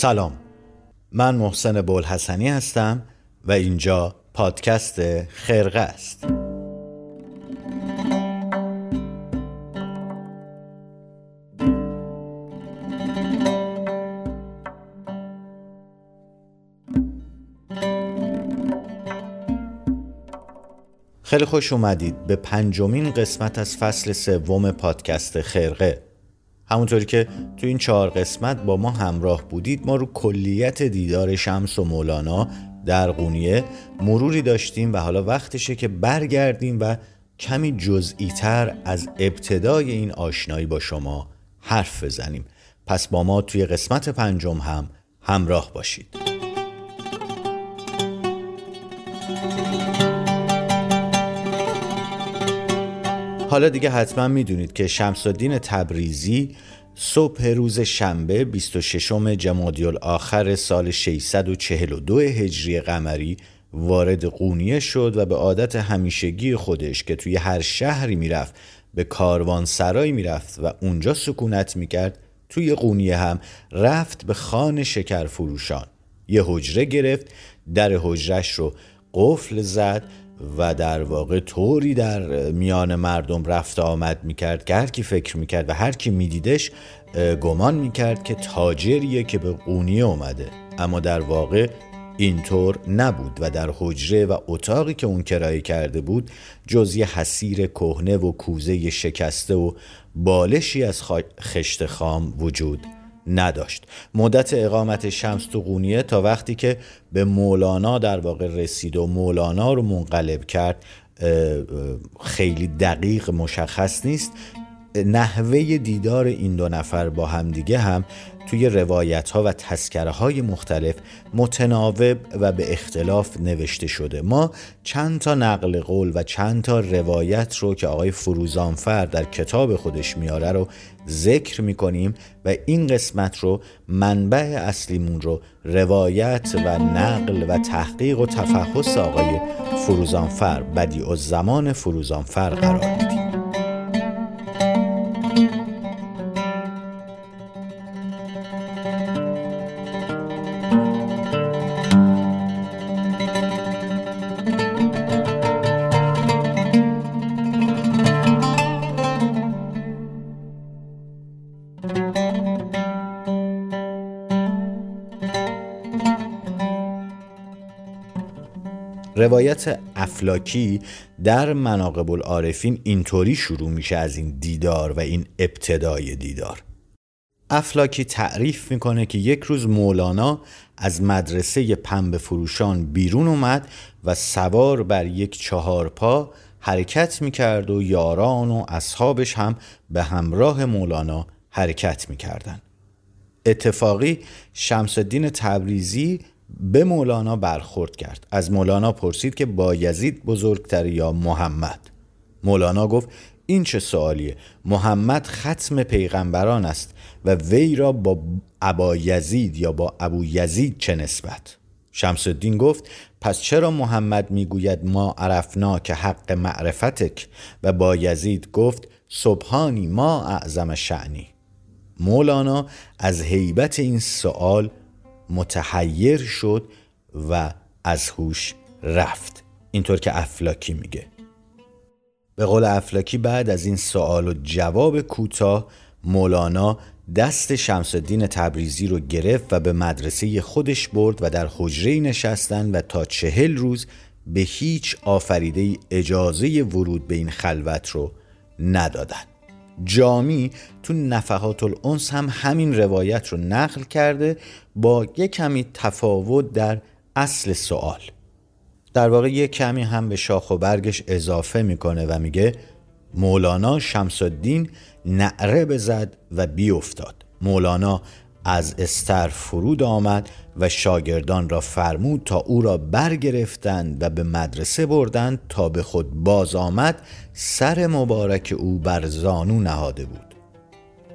سلام. من محسن بولحسنی هستم و اینجا پادکست خرقه است. خیلی خوش اومدید به پنجمین قسمت از فصل سوم پادکست خرقه. همونطوری که تو این چهار قسمت با ما همراه بودید ما رو کلیت دیدار شمس و مولانا در قونیه مروری داشتیم و حالا وقتشه که برگردیم و کمی جزئی تر از ابتدای این آشنایی با شما حرف بزنیم. پس با ما توی قسمت پنجم هم همراه باشید. حالا دیگه حتما می‌دونید که شمس الدین تبریزی صبح روز شنبه 26 جمادی آخر سال 642 هجری قمری وارد قونیه شد و به عادت همیشگی خودش که توی هر شهری می‌رفت به کاروان سرای می‌رفت و اونجا سکونت می‌کرد توی قونیه هم رفت به خان شکر فروشان یه حجره گرفت در حجرش رو قفل زد و در واقع طوری در میان مردم رفت آمد می‌کرد که هر کی فکر می‌کرد و هر کی میدیدش گمان می‌کرد که تاجریه که به قونیه اومده. اما در واقع اینطور نبود و در حجره و اتاقی که اون کرایه کرده بود جز یه حسیر کهنه و کوزه شکسته و بالشی از خشت خام وجود نداشت. مدت اقامت شمس تو قونیه تا وقتی که به مولانا در واقع رسید و مولانا رو منقلب کرد خیلی دقیق مشخص نیست. نحوه دیدار این دو نفر با همدیگه هم توی روایت ها و تذکره های مختلف متناوب و به اختلاف نوشته شده. ما چند تا نقل قول و چند تا روایت رو که آقای فروزانفر در کتاب خودش میاره رو ذکر می‌کنیم و این قسمت رو منبع اصلیمون رو روایت و نقل و تحقیق و تفحص آقای فروزانفر بدیع زمان فروزانفر قرار روایت افلاکی در مناقب العارفین اینطوری شروع میشه از این دیدار و این ابتدای دیدار. افلاکی تعریف می‌کنه که یک روز مولانا از مدرسه پنبه فروشان بیرون اومد و سوار بر یک چهار پا حرکت می‌کرد و یاران و اصحابش هم به همراه مولانا حرکت می‌کردن. اتفاقی شمس الدین تبریزی به مولانا برخورد کرد. از مولانا پرسید که با یزید بزرگتر یا محمد؟ مولانا گفت این چه سوالیه؟ محمد ختم پیغمبران است و وی را با ابا یزید یا با ابو یزید چه نسبت؟ شمس الدین گفت پس چرا محمد می‌گوید ما عرفنا که حق معرفتک؟ و با یزید گفت سبحانی ما اعظم شعنی مولانا از حیبت این سوال متحیر شد و از هوش رفت. اینطور که افلاکی میگه. به قول افلاکی بعد از این سوال و جواب کوتاه مولانا دست شمس الدین تبریزی رو گرفت و به مدرسه خودش برد و در حجره نشستن و تا چهل روز به هیچ آفریده اجازه ورود به این خلوت رو ندادن. جامی تو نفحات الانس هم همین روایت رو نقل کرده با یک کمی تفاوت در اصل سوال. در واقع یه کمی هم به شاخ و برگش اضافه می‌کنه و میگه مولانا شمس الدین نعره بزد و بیافتاد. مولانا از استر فرود آمد و شاگردان را فرمود تا او را برگرفتند و به مدرسه بردند تا به خود باز آمد سر مبارک او بر زانو نهاده بود.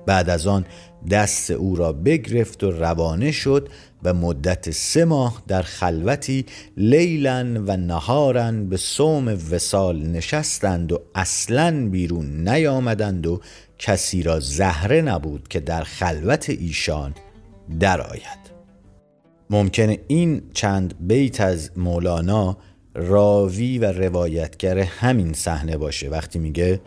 بعد از آن دست او را بگرفت و روانه شد و مدت سه ماه در خلوتی لیلن و نهارن به صوم وسال نشستند و اصلا بیرون نیامدند و کسی را زهره نبود که در خلوت ایشان درآید. ممکنه این چند بیت از مولانا راوی و روایتگر همین صحنه باشه. وقتی میگه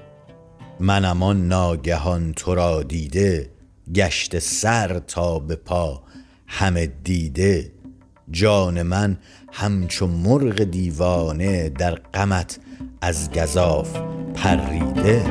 منم آن ناگهان تو را دیده گشت سر تا به پا. همه دیده جان من همچو مرغ دیوانه در غمت از گذاف پریده.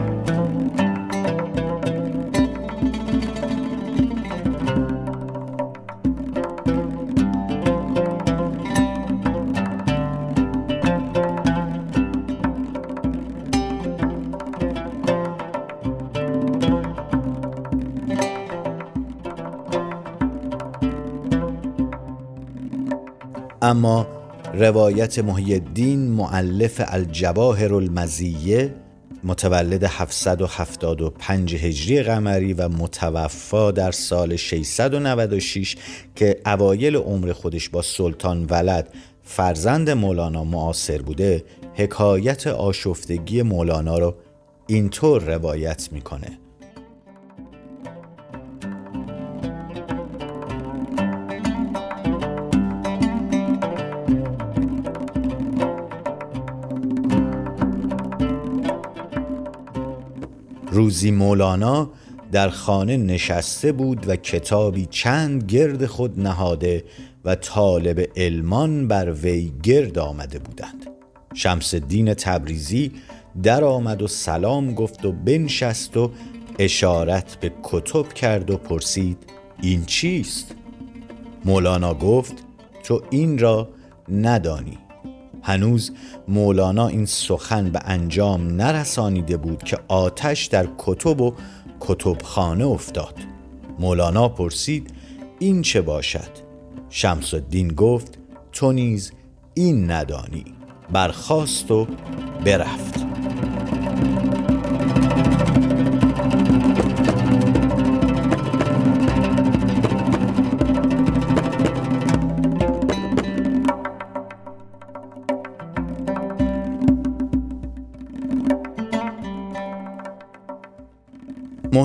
روایت محی الدین معلف الجواهر المزیه متولد 775 هجری قمری و متوفا در سال 696 که اوایل عمر خودش با سلطان ولد فرزند مولانا معاصر بوده حکایت آشفتگی مولانا رو اینطور روایت می‌کنه. روزی مولانا در خانه نشسته بود و کتابی چند گرد خود نهاده و طالب علمان بر وی گرد آمده بودند شمس الدین تبریزی در آمد و سلام گفت و بنشست و اشارت به کتب کرد و پرسید این چیست؟ مولانا گفت تو این را ندانی هنوز مولانا این سخن به انجام نرسانیده بود که آتش در کتب و کتبخانه افتاد. مولانا پرسید این چه باشد؟ شمس الدین گفت تو نیز این ندانی. برخاست و برفت.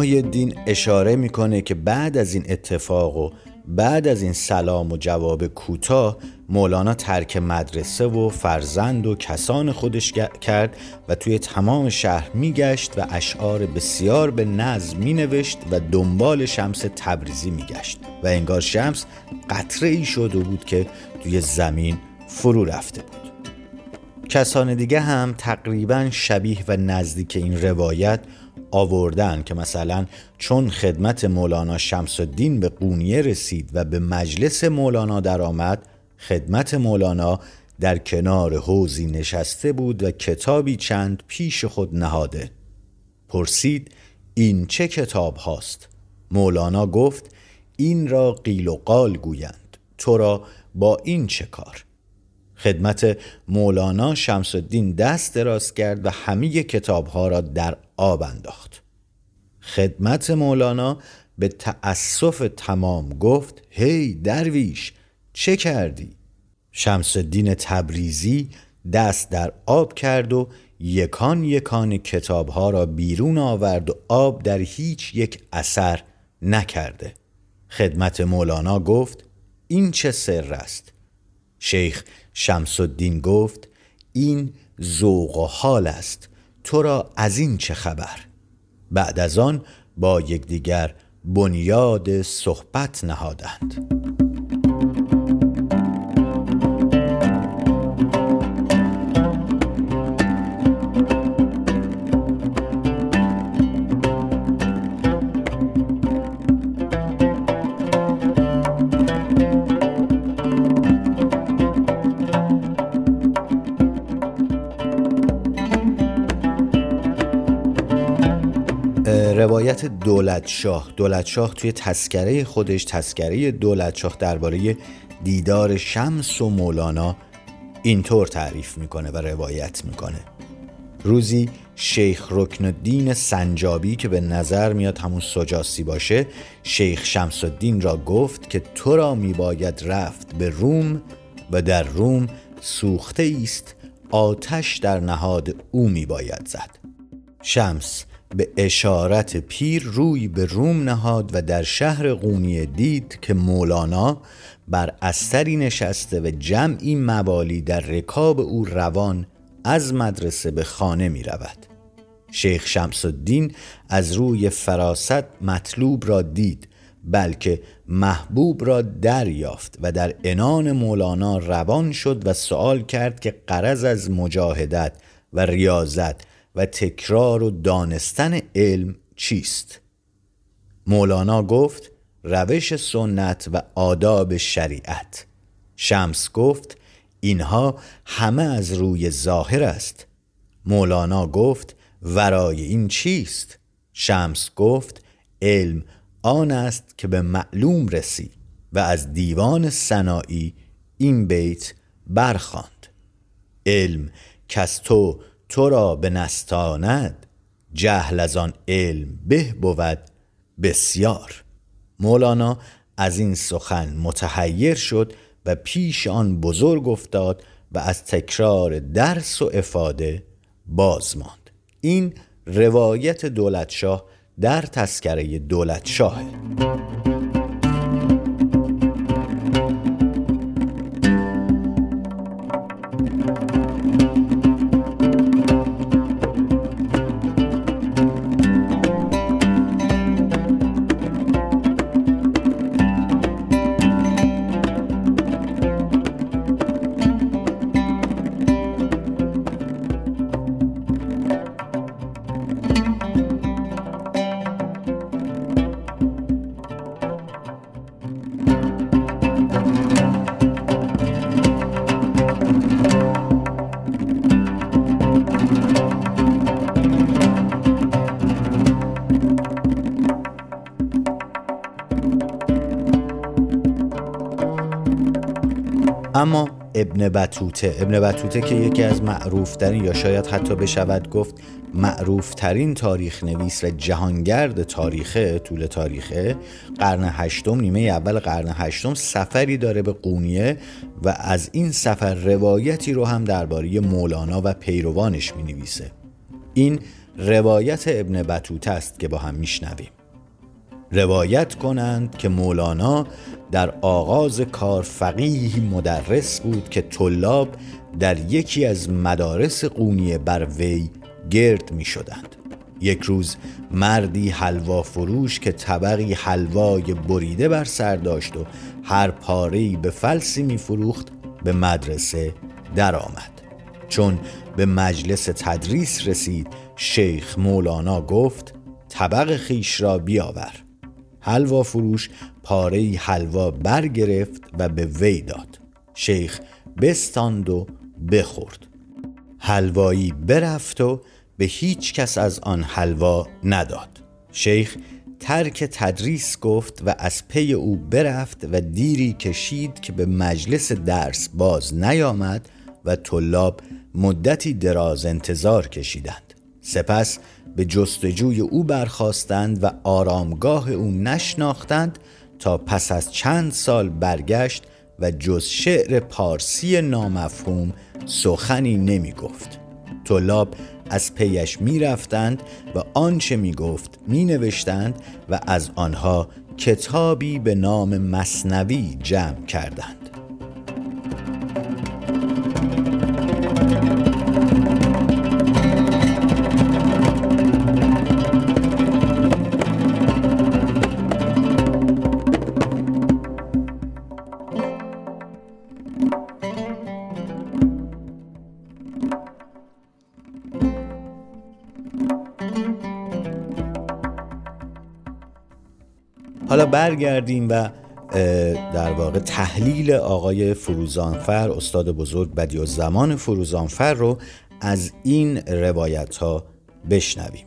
محی الدین اشاره می‌کنه که بعد از این اتفاق و بعد از این سلام و جواب کوتاه مولانا ترک مدرسه و فرزند و کسان خودش کرد و توی تمام شهر میگشت و اشعار بسیار به نظم مینوشت و دنبال شمس تبریزی میگشت. و انگار شمس قطره ای شده بود که توی زمین فرو رفته بود. کسان دیگه هم تقریبا شبیه و نزدیک این روایت آوردن که مثلا چون خدمت مولانا شمس الدین به قونیه رسید و به مجلس مولانا درآمد خدمت مولانا در کنار حوزی نشسته بود و کتابی چند پیش خود نهاده پرسید این چه کتاب هاست؟ مولانا گفت این را قیل و قال گویند تو را با این چه کار؟ خدمت مولانا شمس الدین دست دراز کرد و همه کتاب ها را در آب انداخت. خدمت مولانا به تأسف تمام گفت هی درویش چه کردی؟ شمس الدین تبریزی دست در آب کرد و یکان یکان کتاب ها را بیرون آورد و آب در هیچ یک اثر نکرده. خدمت مولانا گفت این چه سر است؟ شیخ شمس الدین گفت این ذوق و حال است تو را از این چه خبر؟ بعد از آن با یکدیگر بنیاد صحبت نهادند. دولت شاه دولت شاه توی تسکره خودش تسکره دولت شاه درباره دیدار شمس و مولانا اینطور تعریف می‌کنه و روایت می‌کنه. روزی شیخ رکن الدین سنجابی که به نظر میاد همون سجاسی باشه شیخ شمس الدین را گفت که تو را میباید رفت به روم و در روم سوخته است آتش در نهاد او میباید زد. شمس به اشارت پیر روی به روم نهاد و در شهر قونیه دید که مولانا بر استری نشسته و جمعی موالی در رکاب او روان از مدرسه به خانه می رود شیخ شمس الدین از روی فراست مطلوب را دید بلکه محبوب را دریافت و در انان مولانا روان شد و سوال کرد که قرض از مجاهدت و ریاضت و تکرار و دانستن علم چیست؟ مولانا گفت روش سنت و آداب شریعت. شمس گفت اینها همه از روی ظاهر است. مولانا گفت ورای این چیست؟ شمس گفت علم آن است که به معلوم رسی و از دیوان سنایی این بیت برخواند علم کس تو تو را به نستاند جهل از آن علم به بود بسیار. مولانا از این سخن متحیر شد و پیش آن بزرگ افتاد و از تکرار درس و افاده باز ماند. این روایت دولتشاه در تسکره دولتشاهه. اما ابن بطوته ابن بطوته که یکی از معروفترین یا شاید حتی بشود گفت معروفترین تاریخ نویس و جهانگرد تاریخه طول تاریخه قرن هشتم نیمه اول قرن هشتم سفری داره به قونیه و از این سفر روایتی رو هم درباره مولانا و پیروانش می نویسه این روایت ابن بطوته است که با هم میشنویم. روایت کنند که مولانا در آغاز کار فقیه مدرس بود که طلاب در یکی از مدارس قونیه بر وی گرد می شدند. یک روز مردی حلوا فروش که طبقی حلوای بریده بر سر داشت و هر پارهی به فلسی می فروخت به مدرسه درآمد. چون به مجلس تدریس رسید شیخ مولانا گفت طبق خیش را بیاور حلوا فروش پاره حلوا برگرفت و به وی داد. شیخ بستاند و بخورد. حلوایی برفت و به هیچ کس از آن حلوا نداد. شیخ ترک تدریس گفت و از پی او برفت و دیری کشید که به مجلس درس باز نیامد و طلاب مدتی دراز انتظار کشیدند. سپس به جستجوی او برخواستند و آرامگاه او نشناختند تا پس از چند سال برگشت و جز شعر پارسی نامفهوم سخنی نمی گفت طلاب از پیش می رفتند و آنچه می گفت می نوشتند و از آنها کتابی به نام مصنوی جمع کردند. برگردیم و در واقع تحلیل آقای فروزانفر استاد بزرگ بدی و زمان فروزانفر رو از این روایت ها بشنویم.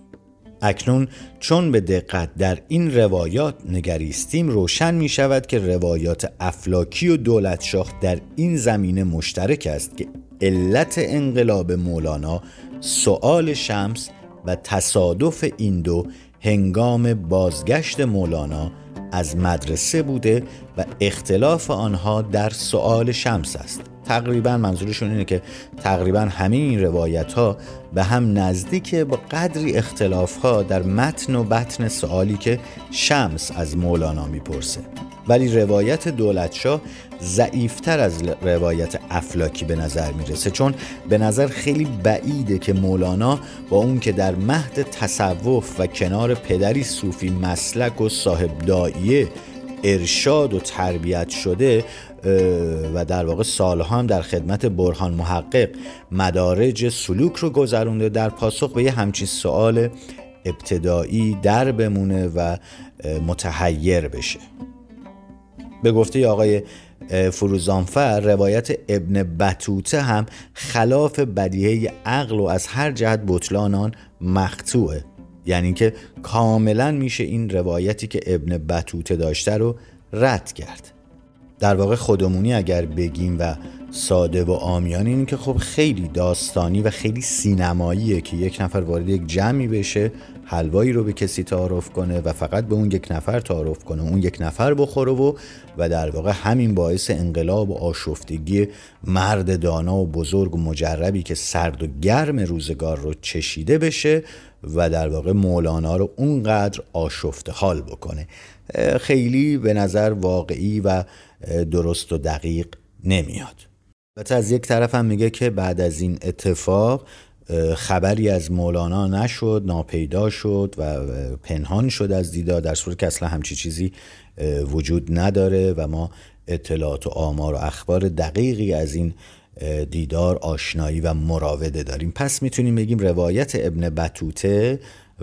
اکنون چون به دقت در این روایات نگریستیم روشن می شود که روایات افلاکی و دولت شاه در این زمینه مشترک است که علت انقلاب مولانا سؤال شمس و تصادف این دو هنگام بازگشت مولانا از مدرسه بوده و اختلاف آنها در سؤال شمس است. تقریبا منظورشون اینه که تقریبا همه این روایت ها به هم نزدیک با قدری اختلاف ها در متن و بطن سوالی که شمس از مولانا می‌پرسه. ولی روایت دولتشاه ضعیفتر از روایت افلاکی به نظر می‌رسه. چون به نظر خیلی بعیده که مولانا با اون که در مهد تصوف و کنار پدری صوفی مسلک و صاحب داییه ارشاد و تربیت شده و در واقع سالها هم در خدمت برهان محقق مدارج سلوک رو گذرونده در پاسخ به یه همچین سوال ابتدایی در بمونه و متحیر بشه. به گفته آقای فروزانفر روایت ابن بطوته هم خلاف بدیهه عقل و از هر جهت بطلان آن یعنی که کاملا میشه این روایتی که ابن بطوته داشته رو رد کرد. در واقع خودمونی اگر بگیم و ساده و آمیان این که خب خیلی داستانی و خیلی سینماییه که یک نفر وارد یک جمعی بشه حلوایی رو به کسی تعارف کنه و فقط به اون یک نفر تعارف کنه اون یک نفر بخوره و و در واقع همین باعث انقلاب و آشفتگی مرد دانا و بزرگ و مجربی که سرد و گرم روزگار رو چشیده بشه و در واقع مولانا رو اونقدر آشفته حال بکنه. خیلی به نظر واقعی و درست و دقیق نمیاد. البته از یک طرف هم میگه که بعد از این اتفاق خبری از مولانا نشد ناپیدا شد و پنهان شد از دیدار در صورت که اصلا همچی چیزی وجود نداره و ما اطلاعات و آمار و اخبار دقیقی از این دیدار آشنایی و مراوده داریم. پس می‌تونیم بگیم روایت ابن بطوته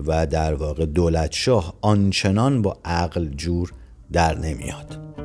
و در واقع دولت شاه آنچنان با عقل جور در نمیاد.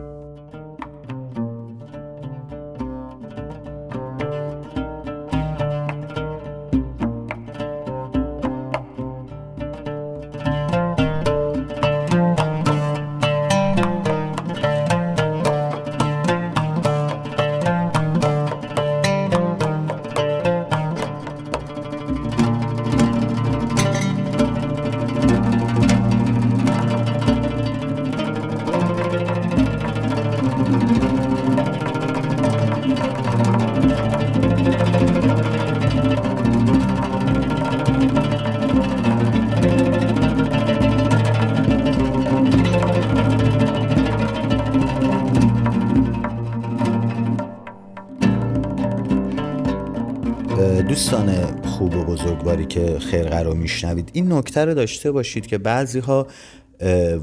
بزرگواری که خرقه رو میشنوید. این نکته رو داشته باشید که بعضی ها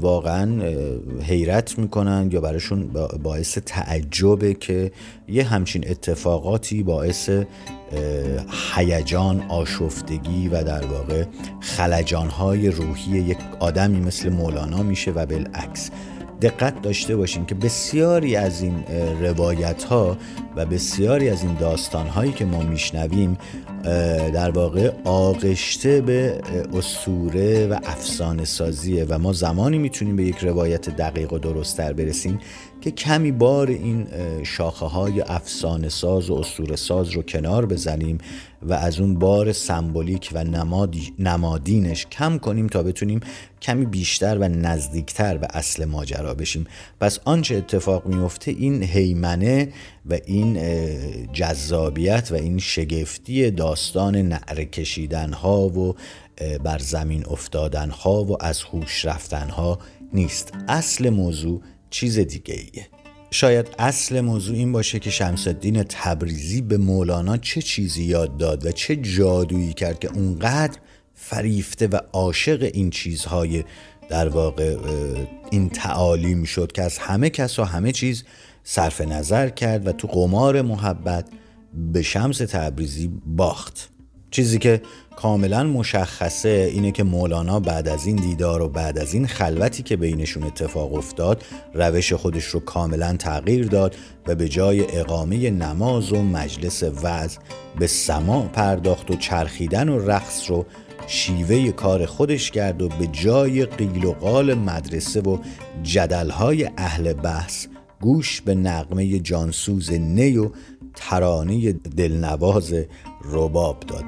واقعا حیرت می‌کنن یا براشون باعث تعجبه که یه همچین اتفاقاتی باعث هیجان آشفتگی و در واقع خلجانهای روحی یک آدمی مثل مولانا میشه و بالعکس. دقت داشته باشیم که بسیاری از این روایت ها و بسیاری از این داستان هایی که ما میشنویم در واقع آغشته به اسطوره و افسانه سازیه و ما زمانی می‌تونیم به یک روایت دقیق و درستتر برسیم که کمی بار این شاخه های افسانه ساز و اسطوره ساز رو کنار بزنیم و از اون بار سمبولیک و نمادینش کم کنیم تا بتونیم کمی بیشتر و نزدیکتر به اصل ماجرا بشیم. پس آنچه اتفاق میفته این هیمنه و این جذابیت و این شگفتی داستان نعره کشیدن ها و بر زمین افتادن ها و از هوش رفتن ها نیست. اصل موضوع چیز دیگه ایه شاید اصل موضوع این باشه که شمس الدین تبریزی به مولانا چه چیزی یاد داد و چه جادویی کرد که اونقدر فریفته و عاشق این چیزهای در واقع این تعالیم شد که از همه کس و همه چیز صرف نظر کرد و تو قمار محبت به شمس تبریزی باخت. چیزی که کاملا مشخصه اینه که مولانا بعد از این دیدار و بعد از این خلوتی که بینشون اتفاق افتاد روش خودش رو کاملا تغییر داد و به جای اقامه نماز و مجلس وعظ به سما پرداخت و چرخیدن و رقص رو شیوه کار خودش کرد و به جای قیل و قال مدرسه و جدلهای اهل بحث گوش به نقمه جانسوز نی و ترانه دلنواز رباب داد.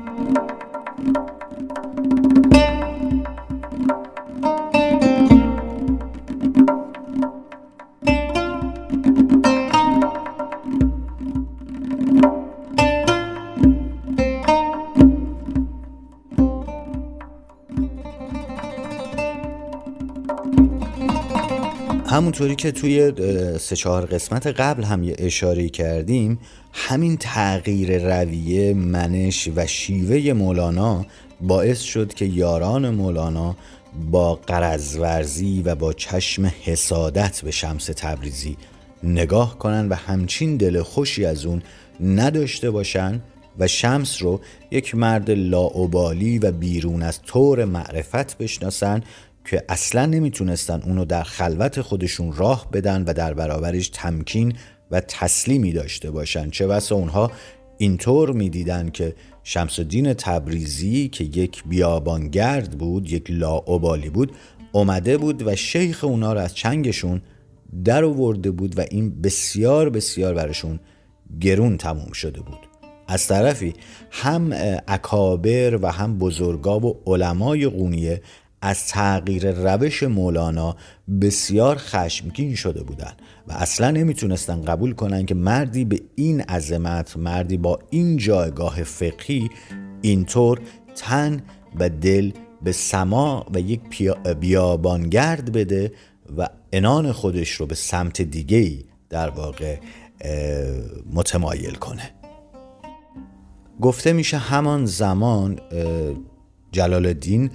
همونطوری که توی سه چهار قسمت قبل هم یه اشاره کردیم همین تغییر رویه منش و شیوه مولانا باعث شد که یاران مولانا با قرزورزی و با چشم حسادت به شمس تبریزی نگاه کنن و همچین دل خوشی از اون نداشته باشن و شمس رو یک مرد لاعبالی و بیرون از طور معرفت بشناسن که اصلا نمی‌تونستن اونو در خلوت خودشون راه بدن و در برابرش تمکین و تسلیمی داشته باشن. چه بسا اونها اینطور می‌دیدن که شمس الدین تبریزی که یک بیابانگرد بود یک لاعبالی بود اومده بود و شیخ اونا رو از چنگشون در آورده بود و این بسیار بسیار برشون گرون تموم شده بود. از طرفی هم اکابر و هم بزرگا و علمای قونیه از تغییر روش مولانا بسیار خشمگین شده بودند و اصلا نمی‌تونستن قبول کنن که مردی به این عظمت مردی با این جایگاه فقهی اینطور تن و دل به سما و یک بیابانگرد بده و انان خودش رو به سمت دیگه در واقع متمایل کنه. گفته میشه همان زمان جلال الدین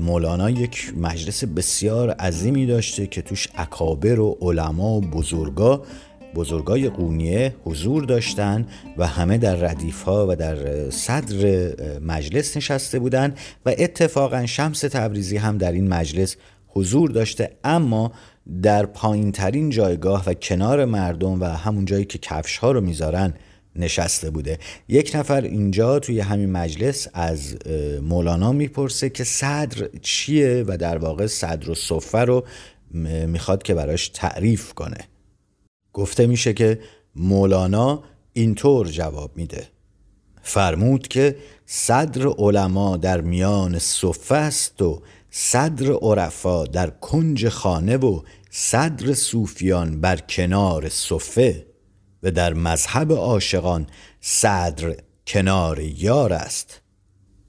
مولانا یک مجلس بسیار عظیمی داشته که توش اکابر و علما و بزرگا بزرگای قونیه حضور داشتن و همه در ردیف ها و در صدر مجلس نشسته بودند و اتفاقا شمس تبریزی هم در این مجلس حضور داشته. اما در پایین ترین جایگاه و کنار مردم و همون جایی که کفش ها رو می‌ذارن نشسته بوده. یک نفر اینجا توی همین مجلس از مولانا می‌پرسه که صدر چیه و در واقع صدر و صفه رو می‌خواد که براش تعریف کنه. گفته میشه که مولانا اینطور جواب میده. فرمود که صدر علما در میان صفه است و صدر عرفا در کنج خانه و صدر صوفیان بر کنار صفه و در مذهب عاشقان صدر کنار یار است.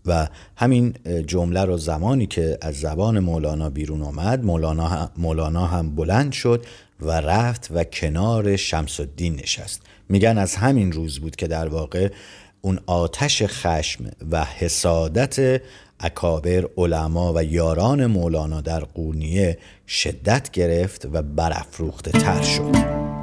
و همین جمله رو زمانی که از زبان مولانا بیرون آمد مولانا هم, مولانا هم بلند شد و رفت و کنار شمس الدین نشست. میگن از همین روز بود که در واقع اون آتش خشم و حسادت اکابر علما و یاران مولانا در قونیه شدت گرفت و برافروخته تر شد.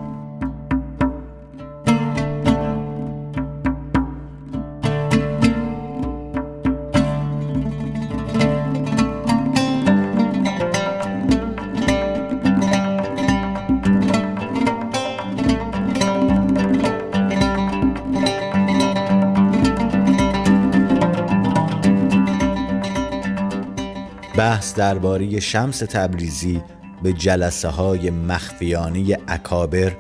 بحث درباره شمس تبریزی به جلسه های مخفیانه اکابر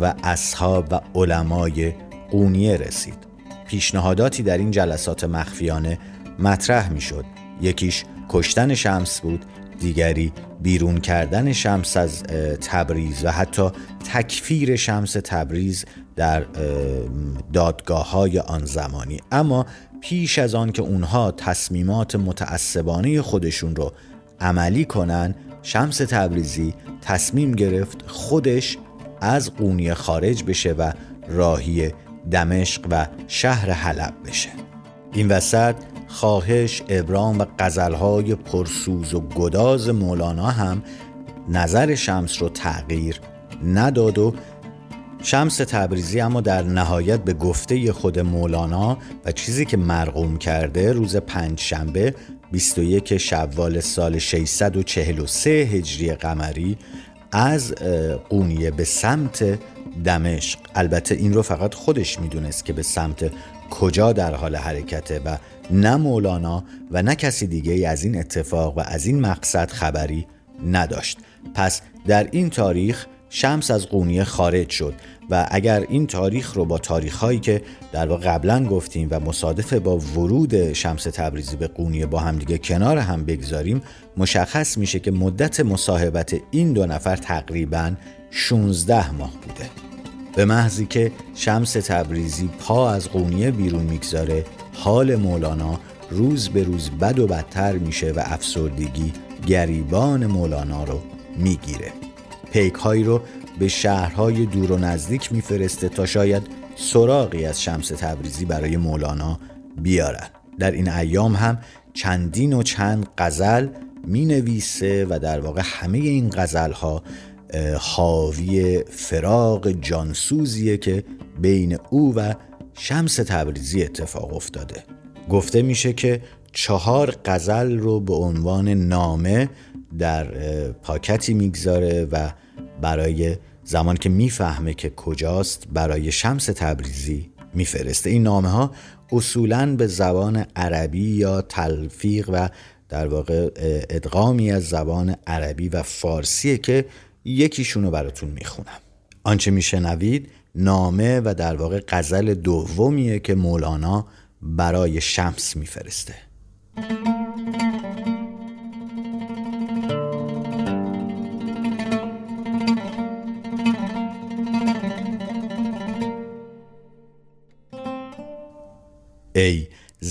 و اصحاب و علمای قونیه رسید. پیشنهاداتی در این جلسات مخفیانه مطرح می شد یکیش کشتن شمس بود دیگری بیرون کردن شمس از تبریز و حتی تکفیر شمس تبریز در دادگاه های آن زمانی. اما پیش از آن که اونها تصمیمات متعصبانه خودشون رو عملی کنن شمس تبریزی تصمیم گرفت خودش از قونیه خارج بشه و راهی دمشق و شهر حلب بشه. این وسط خواهش ابرام و قزلهای پرسوز و گداز مولانا هم نظر شمس رو تغییر نداد و شمس تبریزی اما در نهایت به گفته خود مولانا و چیزی که مرقوم کرده روز پنج شنبه 21 شوال سال 643 هجری قمری از قونیه به سمت دمشق. البته این رو فقط خودش می‌دونست که به سمت کجا در حال حرکته و نه مولانا و نه کسی دیگه از این اتفاق و از این مقصد خبری نداشت. پس در این تاریخ شمس از قونیه خارج شد و اگر این تاریخ رو با تاریخ هایی که در واقع قبلا گفتیم و مصادف با ورود شمس تبریزی به قونیه با همدیگه کنار هم بگذاریم مشخص میشه که مدت مصاحبت این دو نفر تقریبا 16 ماه بوده. به محضی که شمس تبریزی پا از قونیه بیرون می‌گذاره حال مولانا روز به روز بد و بدتر میشه و افسردگی گریبان مولانا رو می‌گیره. پیک هایی رو به شهرهای دور و نزدیک میفرسته تا شاید سراغی از شمس تبریزی برای مولانا بیارن. در این ایام هم چندین و چند غزل می نویسه و در واقع همه این غزل ها حاوی فراغ جانسوزیه که بین او و شمس تبریزی اتفاق افتاده. گفته میشه که چهار غزل رو به عنوان نامه در پاکتی می‌گذاره و برای زمان که می‌فهمه که کجاست برای شمس تبریزی میفرسته. این نامه ها اصولا به زبان عربی یا تلفیق و در واقع ادغامی از زبان عربی و فارسیه که یکیشونو براتون می‌خونم. آنچه میشنوید نامه و در واقع غزل دومیه که مولانا برای شمس میفرسته.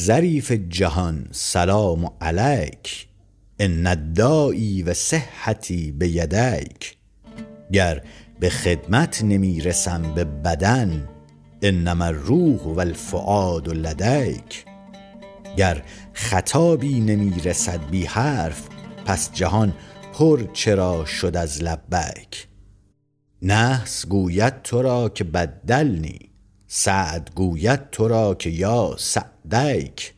ظریف جهان سلام علیک ان الدائی و صحتی به یدیک گر به خدمت نمی رسم به بدن انما الروح و الفعاد لدیک گر خطابی نمی رسد بی حرف پس جهان پر چرا شد از لبیک نحس گوید تو را که بدلنی سعد گوید تو را که یا سعدیک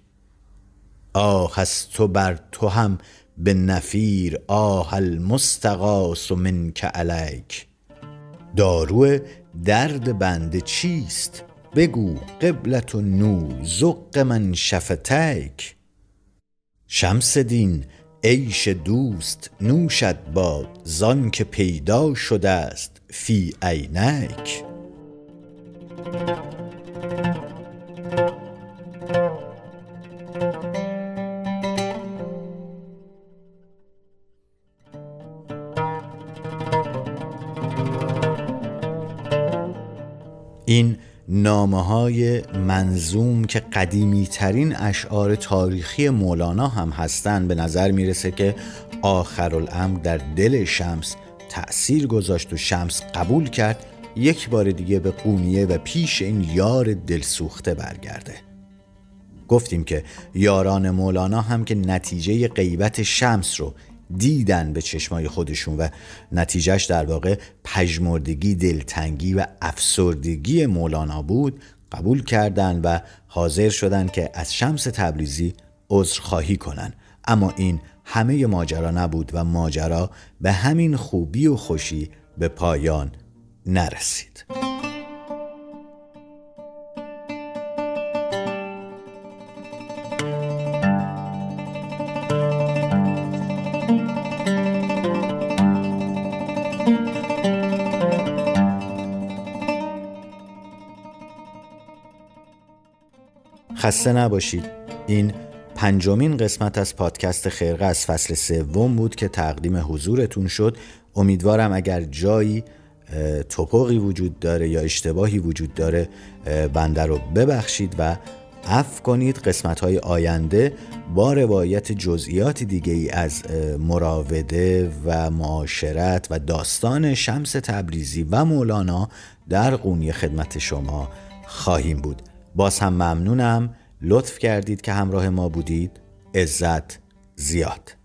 آه از تو بر تو هم به نفیر آه المستغاث منک علیک. دارو درد بنده چیست؟ بگو قبلت و نو زق من شفتیک. شمس دین عیش دوست نوشد باد زان که پیدا شده است فی عینک. این نامه های منظوم که قدیمی ترین اشعار تاریخی مولانا هم هستند به نظر می‌رسه که آخر الامر در دل شمس تأثیر گذاشت و شمس قبول کرد. یک بار دیگه به قونیه و پیش این یار دلسوخته برگرده. گفتیم که یاران مولانا هم که نتیجه غیبت شمس رو دیدن به چشمای خودشون و نتیجهش در واقع پژمردگی دلتنگی و افسردگی مولانا بود قبول کردند و حاضر شدند که از شمس تبریزی خواهی کنن. اما این همه ماجرا نبود و ماجرا به همین خوبی و خوشی به پایان نرسید. خسته نباشید. این پنجمین قسمت از پادکست خرقه از فصل سوم بود که تقدیم حضورتون شد. امیدوارم اگر جایی توپقی وجود داره یا اشتباهی وجود داره بنده رو ببخشید و عفو کنید. قسمت های آینده با روایت جزئیات دیگه ای از مراوده و معاشرت و داستان شمس تبریزی و مولانا در قونی خدمت شما خواهیم بود. باز هم ممنونم. لطف کردید که همراه ما بودید. عزت زیاد.